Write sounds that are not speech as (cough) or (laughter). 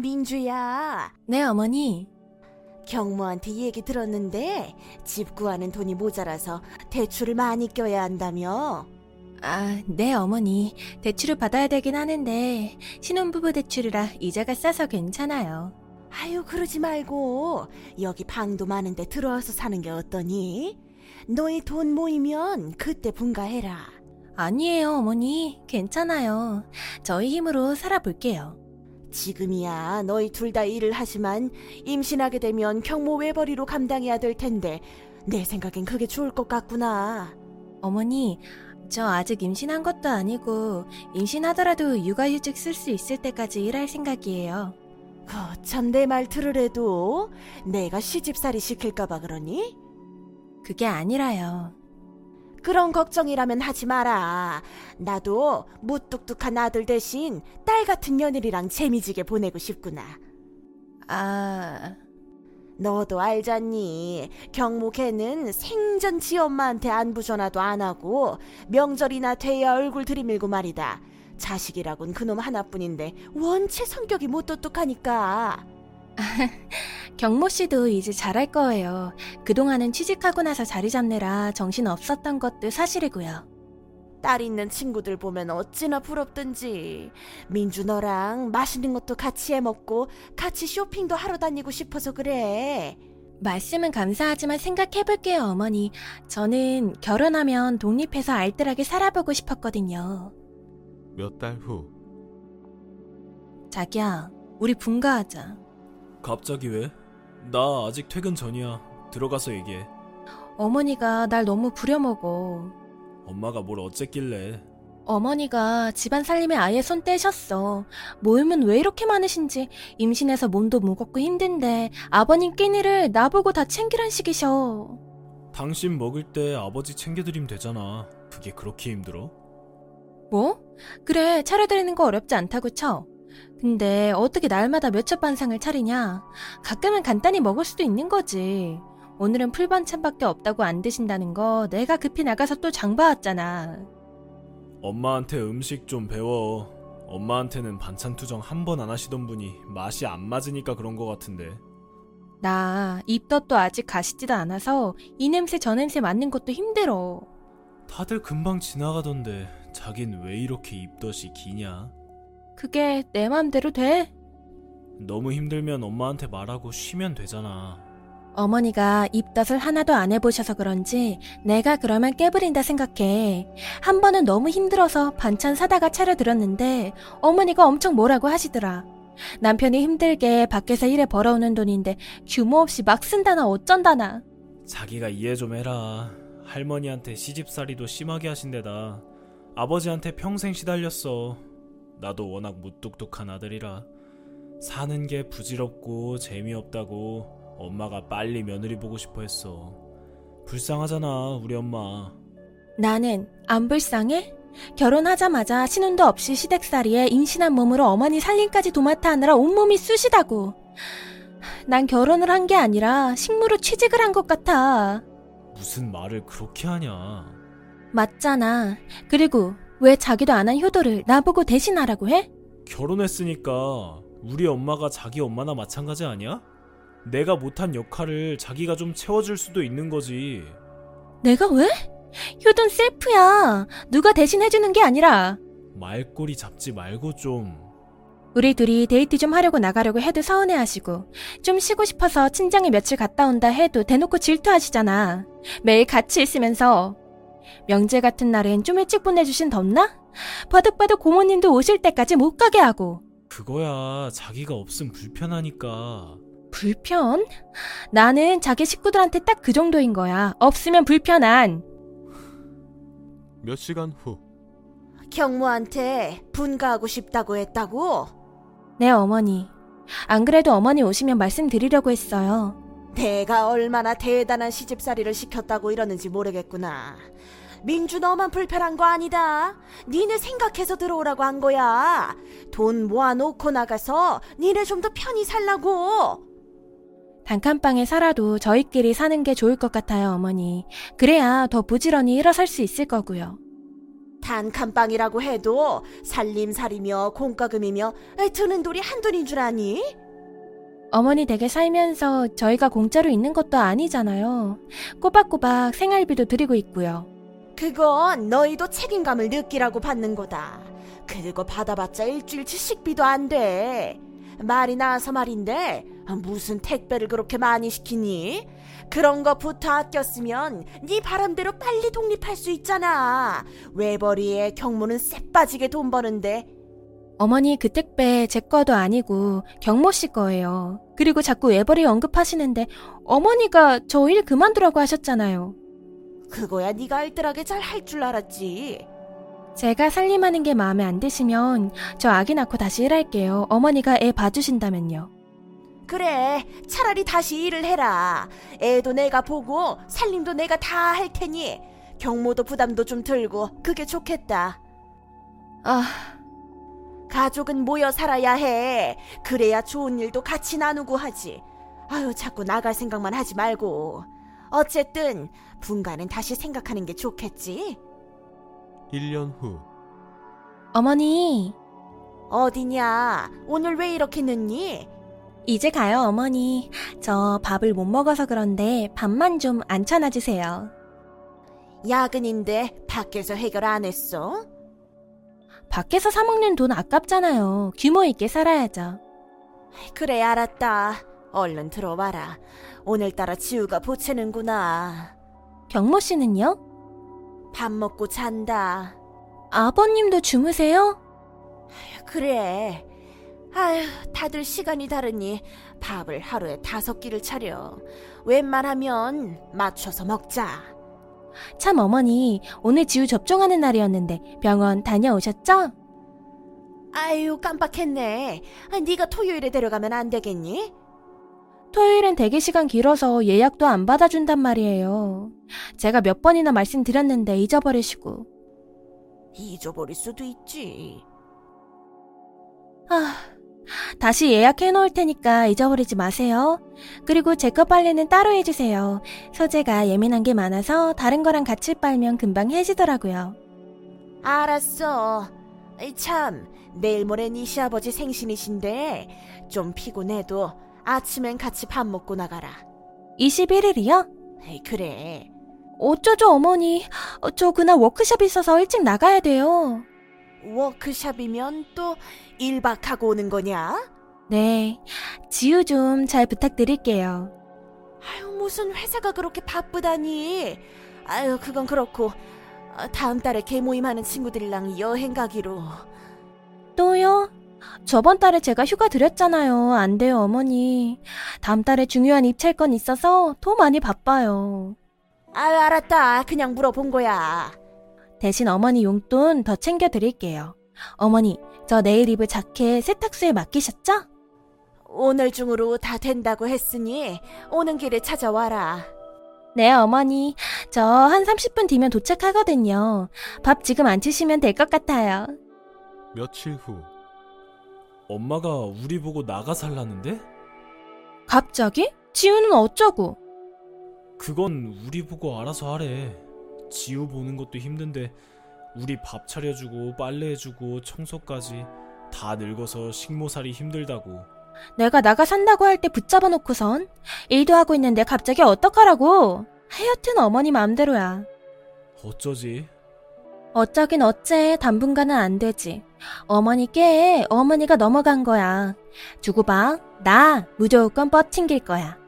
민주야. 네, 어머니. 경모한테 얘기 들었는데 집 구하는 돈이 모자라서 대출을 많이 껴야 한다며. 아, 네, 어머니. 대출을 받아야 되긴 하는데, 신혼부부 대출이라 이자가 싸서 괜찮아요. 아유, 그러지 말고 여기 방도 많은데 들어와서 사는 게 어떠니? 너희 돈 모이면 그때 분가해라. 아니에요, 어머니. 괜찮아요. 저희 힘으로 살아볼게요. 지금이야 너희 둘 다 일을 하지만 임신하게 되면 경모 외벌이로 감당해야 될 텐데 내 생각엔 그게 좋을 것 같구나. 어머니, 저 아직 임신한 것도 아니고, 임신하더라도 육아휴직 쓸 수 있을 때까지 일할 생각이에요. 거참 내 말 들으래도 내가 시집살이 시킬까봐 그러니? 그게 아니라요. 그런 걱정이라면 하지 마라. 나도 무뚝뚝한 아들 대신 딸 같은 며느리랑 재미지게 보내고 싶구나. 아, 너도 알잖니. 경모 걔는 생전 지 엄마한테 안부 전화도 안 하고 명절이나 돼야 얼굴 들이밀고 말이다. 자식이라곤 그놈 하나뿐인데 원체 성격이 무뚝뚝하니까. (laughs) 경모 씨도 이제 잘할 거예요. 그동안은 취직하고 나서 자리 잡느라 정신 없었던 것도 사실이고요. 딸 있는 친구들 보면 어찌나 부럽든지. 민주 너랑 맛있는 것도 같이 해 먹고 같이 쇼핑도 하러 다니고 싶어서 그래. 말씀은 감사하지만 생각해볼게요, 어머니. 저는 결혼하면 독립해서 알뜰하게 살아보고 싶었거든요. 몇 달 후. 자기야, 우리 분가하자. 갑자기 왜? 나 아직 퇴근 전이야. 들어가서 얘기해. 어머니가 날 너무 부려먹어. 엄마가 뭘 어쨌길래. 어머니가 집안 살림에 아예 손 떼셨어. 모임은 왜 이렇게 많으신지 임신해서 몸도 무겁고 힘든데 아버님 끼니를 나보고 다 챙기란 식이셔. 당신 먹을 때 아버지 챙겨드리면 되잖아. 그게 그렇게 힘들어? 뭐? 그래 차려드리는 거 어렵지 않다고 쳐. 근데 어떻게 날마다 몇 첩 반상을 차리냐? 가끔은 간단히 먹을 수도 있는 거지. 오늘은 풀반찬밖에 없다고 안 드신다는 거 내가 급히 나가서 또 장 봐왔잖아. 엄마한테 음식 좀 배워. 엄마한테는 반찬 투정 한 번 안 하시던 분이 맛이 안 맞으니까 그런 거 같은데. 나 입덧도 아직 가시지도 않아서 이 냄새 저 냄새 맡는 것도 힘들어. 다들 금방 지나가던데 자긴 왜 이렇게 입덧이 기냐? 그게 내 맘대로 돼? 너무 힘들면 엄마한테 말하고 쉬면 되잖아. 어머니가 입덧을 하나도 안 해보셔서 그런지 내가 그러면 깨부린다 생각해. 한 번은 너무 힘들어서 반찬 사다가 차려드렸는데 어머니가 엄청 뭐라고 하시더라. 남편이 힘들게 밖에서 일해 벌어오는 돈인데 규모 없이 막 쓴다나 어쩐다나. 자기가 이해 좀 해라. 할머니한테 시집살이도 심하게 하신 데다 아버지한테 평생 시달렸어. 나도 워낙 무뚝뚝한 아들이라 사는 게 부질없고 재미없다고 엄마가 빨리 며느리 보고 싶어 했어. 불쌍하잖아, 우리 엄마. 나는 안 불쌍해? 결혼하자마자 신혼도 없이 시댁살이에 임신한 몸으로 어머니 살림까지 도맡아 하느라 온몸이 쑤시다고. 난 결혼을 한 게 아니라 식무로 취직을 한 것 같아. 무슨 말을 그렇게 하냐. 맞잖아. 그리고 왜 자기도 안 한 효도를 나보고 대신하라고 해? 결혼했으니까 우리 엄마가 자기 엄마나 마찬가지 아니야? 내가 못한 역할을 자기가 좀 채워줄 수도 있는 거지. 내가 왜? 효도는 셀프야. 누가 대신 해주는 게 아니라. 말꼬리 잡지 말고 좀. 우리 둘이 데이트 좀 하려고 나가려고 해도 서운해하시고 좀 쉬고 싶어서 친정에 며칠 갔다 온다 해도 대놓고 질투하시잖아. 매일 같이 있으면서 명절 같은 날엔 좀 일찍 보내주신 덥나? 바득바득 고모님도 오실 때까지 못 가게 하고 그거야 자기가 없음 불편하니까. 불편? 나는 자기 식구들한테 딱 그 정도인 거야. 없으면 불편한. 몇 시간 후. 경모한테 분가하고 싶다고 했다고? 네, 어머니. 안 그래도 어머니 오시면 말씀드리려고 했어요. 내가 얼마나 대단한 시집살이를 시켰다고 이러는지 모르겠구나. 민주 너만 불편한 거 아니다. 니네 생각해서 들어오라고 한 거야. 돈 모아놓고 나가서 니네 좀 더 편히 살라고. 단칸방에 살아도 저희끼리 사는 게 좋을 것 같아요, 어머니. 그래야 더 부지런히 일어설 수 있을 거고요. 단칸방이라고 해도 살림살이며 공과금이며 드는 돈이 한돈인 줄 아니? 어머니 댁에 살면서 저희가 공짜로 있는 것도 아니잖아요. 꼬박꼬박 생활비도 드리고 있고요. 그건 너희도 책임감을 느끼라고 받는 거다. 그거 받아봤자 일주일치 식비도 안 돼. 말이 나와서 말인데 무슨 택배를 그렇게 많이 시키니? 그런 거부터 아꼈으면 네 바람대로 빨리 독립할 수 있잖아. 외벌이에 경모는 쎄 빠지게 돈 버는데 어머니 그 택배 제 거도 아니고 경모 씨 거예요. 그리고 자꾸 외벌이 언급하시는데 어머니가 저 일 그만두라고 하셨잖아요. 그거야 네가 알뜰하게 잘 할 줄 알았지. 제가 살림하는 게 마음에 안 드시면 저 아기 낳고 다시 일할게요. 어머니가 애 봐주신다면요. 그래, 차라리 다시 일을 해라. 애도 내가 보고 살림도 내가 다 할 테니 경모도 부담도 좀 들고 그게 좋겠다. 아, 가족은 모여 살아야 해. 그래야 좋은 일도 같이 나누고 하지. 아유, 자꾸 나갈 생각만 하지 말고. 어쨌든 분가는 다시 생각하는 게 좋겠지. 1년 후 어머니. 어디냐? 오늘 왜 이렇게 늦니? 이제 가요, 어머니. 저 밥을 못 먹어서 그런데 밥만 좀 안 쳐놔 주세요. 야근인데 밖에서 해결 안 했어? 밖에서 사먹는 돈 아깝잖아요. 규모 있게 살아야죠. 그래, 알았다. 얼른 들어와라. 오늘따라 지우가 보채는구나. 경모 씨는요? 밥 먹고 잔다. 아버님도 주무세요? 그래. 아휴, 다들 시간이 다르니 밥을 하루에 다섯 끼를 차려. 웬만하면 맞춰서 먹자. 참 어머니, 오늘 지우 접종하는 날이었는데 병원 다녀오셨죠? 아유, 깜빡했네. 아, 네가 토요일에 데려가면 안 되겠니? 토요일엔 대기 시간 길어서 예약도 안 받아준단 말이에요. 제가 몇 번이나 말씀드렸는데 잊어버리시고. 잊어버릴 수도 있지. 아, 다시 예약해 놓을 테니까 잊어버리지 마세요. 그리고 제 거 빨래는 따로 해주세요. 소재가 예민한 게 많아서 다른 거랑 같이 빨면 금방 해지더라고요. 알았어. 참, 내일 모레 네 시아버지 생신이신데 좀 피곤해도 아침엔 같이 밥 먹고 나가라. 21일이요? 에이, 그래. 어쩌죠 어머니. 어, 저 그날 워크숍 있어서 일찍 나가야 돼요. 워크샵이면 또 1박 하고 오는 거냐? 네, 지우 좀 잘 부탁드릴게요. 아유, 무슨 회사가 그렇게 바쁘다니. 아유, 그건 그렇고. 아, 다음 달에 개모임 하는 친구들이랑 여행 가기로. 또요? 저번 달에 제가 휴가 드렸잖아요. 안 돼요, 어머니. 다음 달에 중요한 입찰건 있어서 더 많이 바빠요. 아유, 알았다. 그냥 물어본 거야. 대신 어머니 용돈 더 챙겨드릴게요. 어머니, 저 내일 입을 자켓 세탁소에 맡기셨죠? 오늘 중으로 다 된다고 했으니 오는 길에 찾아와라. 네, 어머니. 저 한 30분 뒤면 도착하거든요. 밥 지금 안 치시면 될 것 같아요. 며칠 후 엄마가 우리 보고 나가 살라는데? 갑자기? 지우는 어쩌고? 그건 우리 보고 알아서 하래. 지우 보는 것도 힘든데 우리 밥 차려주고 빨래해주고 청소까지 다 늙어서 식모살이 힘들다고. 내가 나가 산다고 할 때 붙잡아 놓고선 일도 하고 있는데 갑자기 어떡하라고? 하여튼 어머니 마음대로야. 어쩌지? 어쩌긴 어째 당분간은 안 되지. 어머니께 어머니가 넘어간 거야. 두고 봐. 나 무조건 뻗팅길 거야.